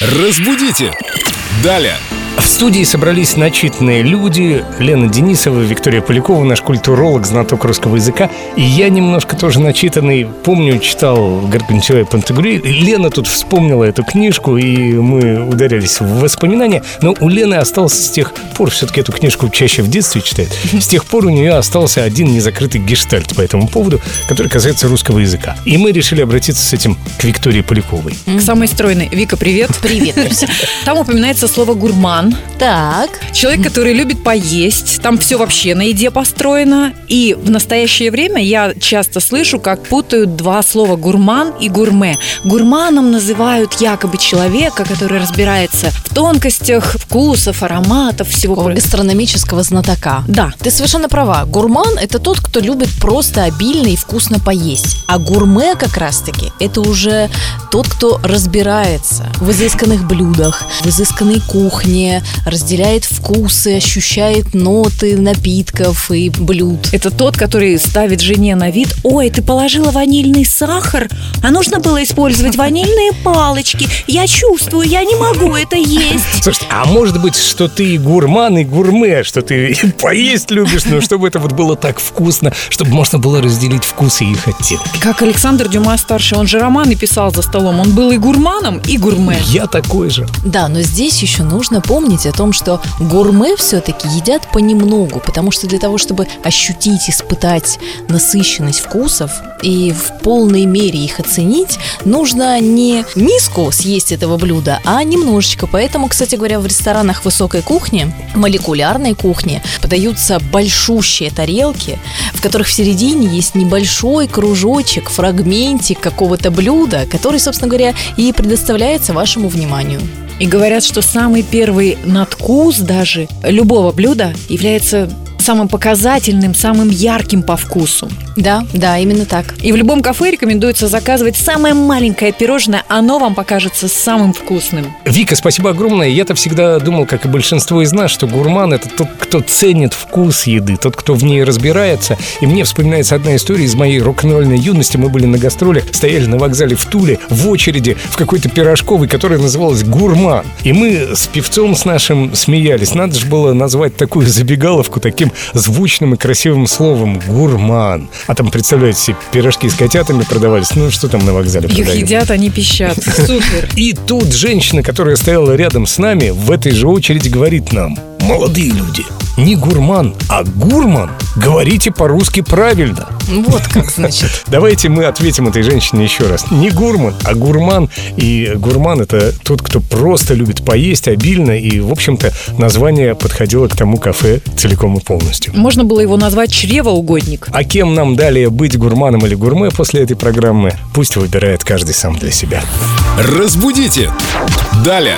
Разбудите! Далее! В студии собрались начитанные люди Лена Денисова, Виктория Полякова, наш культуролог, знаток русского языка И я немножко тоже начитанный Помню, читал Гаргантюа и Пантагрюи Лена тут вспомнила эту книжку И мы ударились в воспоминания Но у Лены остался с тех пор Все-таки эту книжку чаще в детстве читает С тех пор у нее остался один незакрытый гештальт по этому поводу Который касается русского языка И мы решили обратиться с этим к Виктории Поляковой К самой стройной. Вика, привет. Привет. Там упоминается слово гурман. Так, Человек, который любит поесть. Там все вообще на еде построено. И в настоящее время я часто слышу, как путают два слова гурман и гурме. Гурманом называют якобы человека, который разбирается в тонкостях вкусов, ароматов, всего такого гастрономического знатока. Да. Ты совершенно права. Гурман – это тот, кто любит просто обильно и вкусно поесть. А гурме как раз-таки – это уже тот, кто разбирается в изысканных блюдах, в изысканной кухне, разделяет вкусы, ощущает ноты напитков и блюд. Это тот, который ставит жене на вид «Ой, ты положила ванильный сахар, а нужно было использовать ванильные палочки. Я чувствую, я не могу это есть». Слушайте, а может быть, что ты и гурман, и гурме, что ты поесть любишь, но чтобы это вот было так вкусно, чтобы можно было разделить вкусы и их оттенки. Как Александр Дюма старший, он же романы писал за столом. Он был и гурманом, и гурме. Я такой же. Да, но здесь еще нужно помнить о том, что гурме все-таки едят понемногу, потому что для того, чтобы ощутить, испытать насыщенность вкусов и в полной мере их оценить, нужно не миску съесть этого блюда, а немножечко. Поэтому, кстати говоря, в ресторанах высокой кухни, молекулярной кухни, подаются большущие тарелки, в которых в середине есть небольшой кружочек, фрагментик какого-то блюда, который, собственно говоря, и предоставляется вашему вниманию. И говорят, что самый первый надкус даже любого блюда является самым показательным, самым ярким по вкусу. Да, да, именно так. И в любом кафе рекомендуется заказывать самое маленькое пирожное, оно вам покажется самым вкусным. Вика, спасибо огромное. Я-то всегда думал, как и большинство из нас, что гурман – это тот, кто ценит вкус еды, тот, кто в ней разбирается. И мне вспоминается одна история из моей рок-н-ролльной юности. Мы были на гастролях, стояли на вокзале в Туле в очереди в какой-то пирожковый, которая называлась «Гурман». И мы с певцом с нашим смеялись. Надо же было назвать такую забегаловку таким звучным и красивым словом «гурман». А там, представляете себе, пирожки с котятами продавались. Ну, что там на вокзале Их продают? едят, они пищат. Супер. И тут женщина, которая стояла рядом с нами, в этой же очереди говорит нам Молодые люди, не гурман, а гурман Говорите по-русски правильно Вот как значит. Давайте мы ответим этой женщине еще раз Не гурман, а гурман И гурман это тот, кто просто любит поесть обильно И, в общем-то, название подходило к тому кафе целиком и полностью Можно было его назвать чревоугодник. а кем нам далее быть гурманом или гурме после этой программы, пусть выбирает каждый сам для себя. Разбудите! Далее!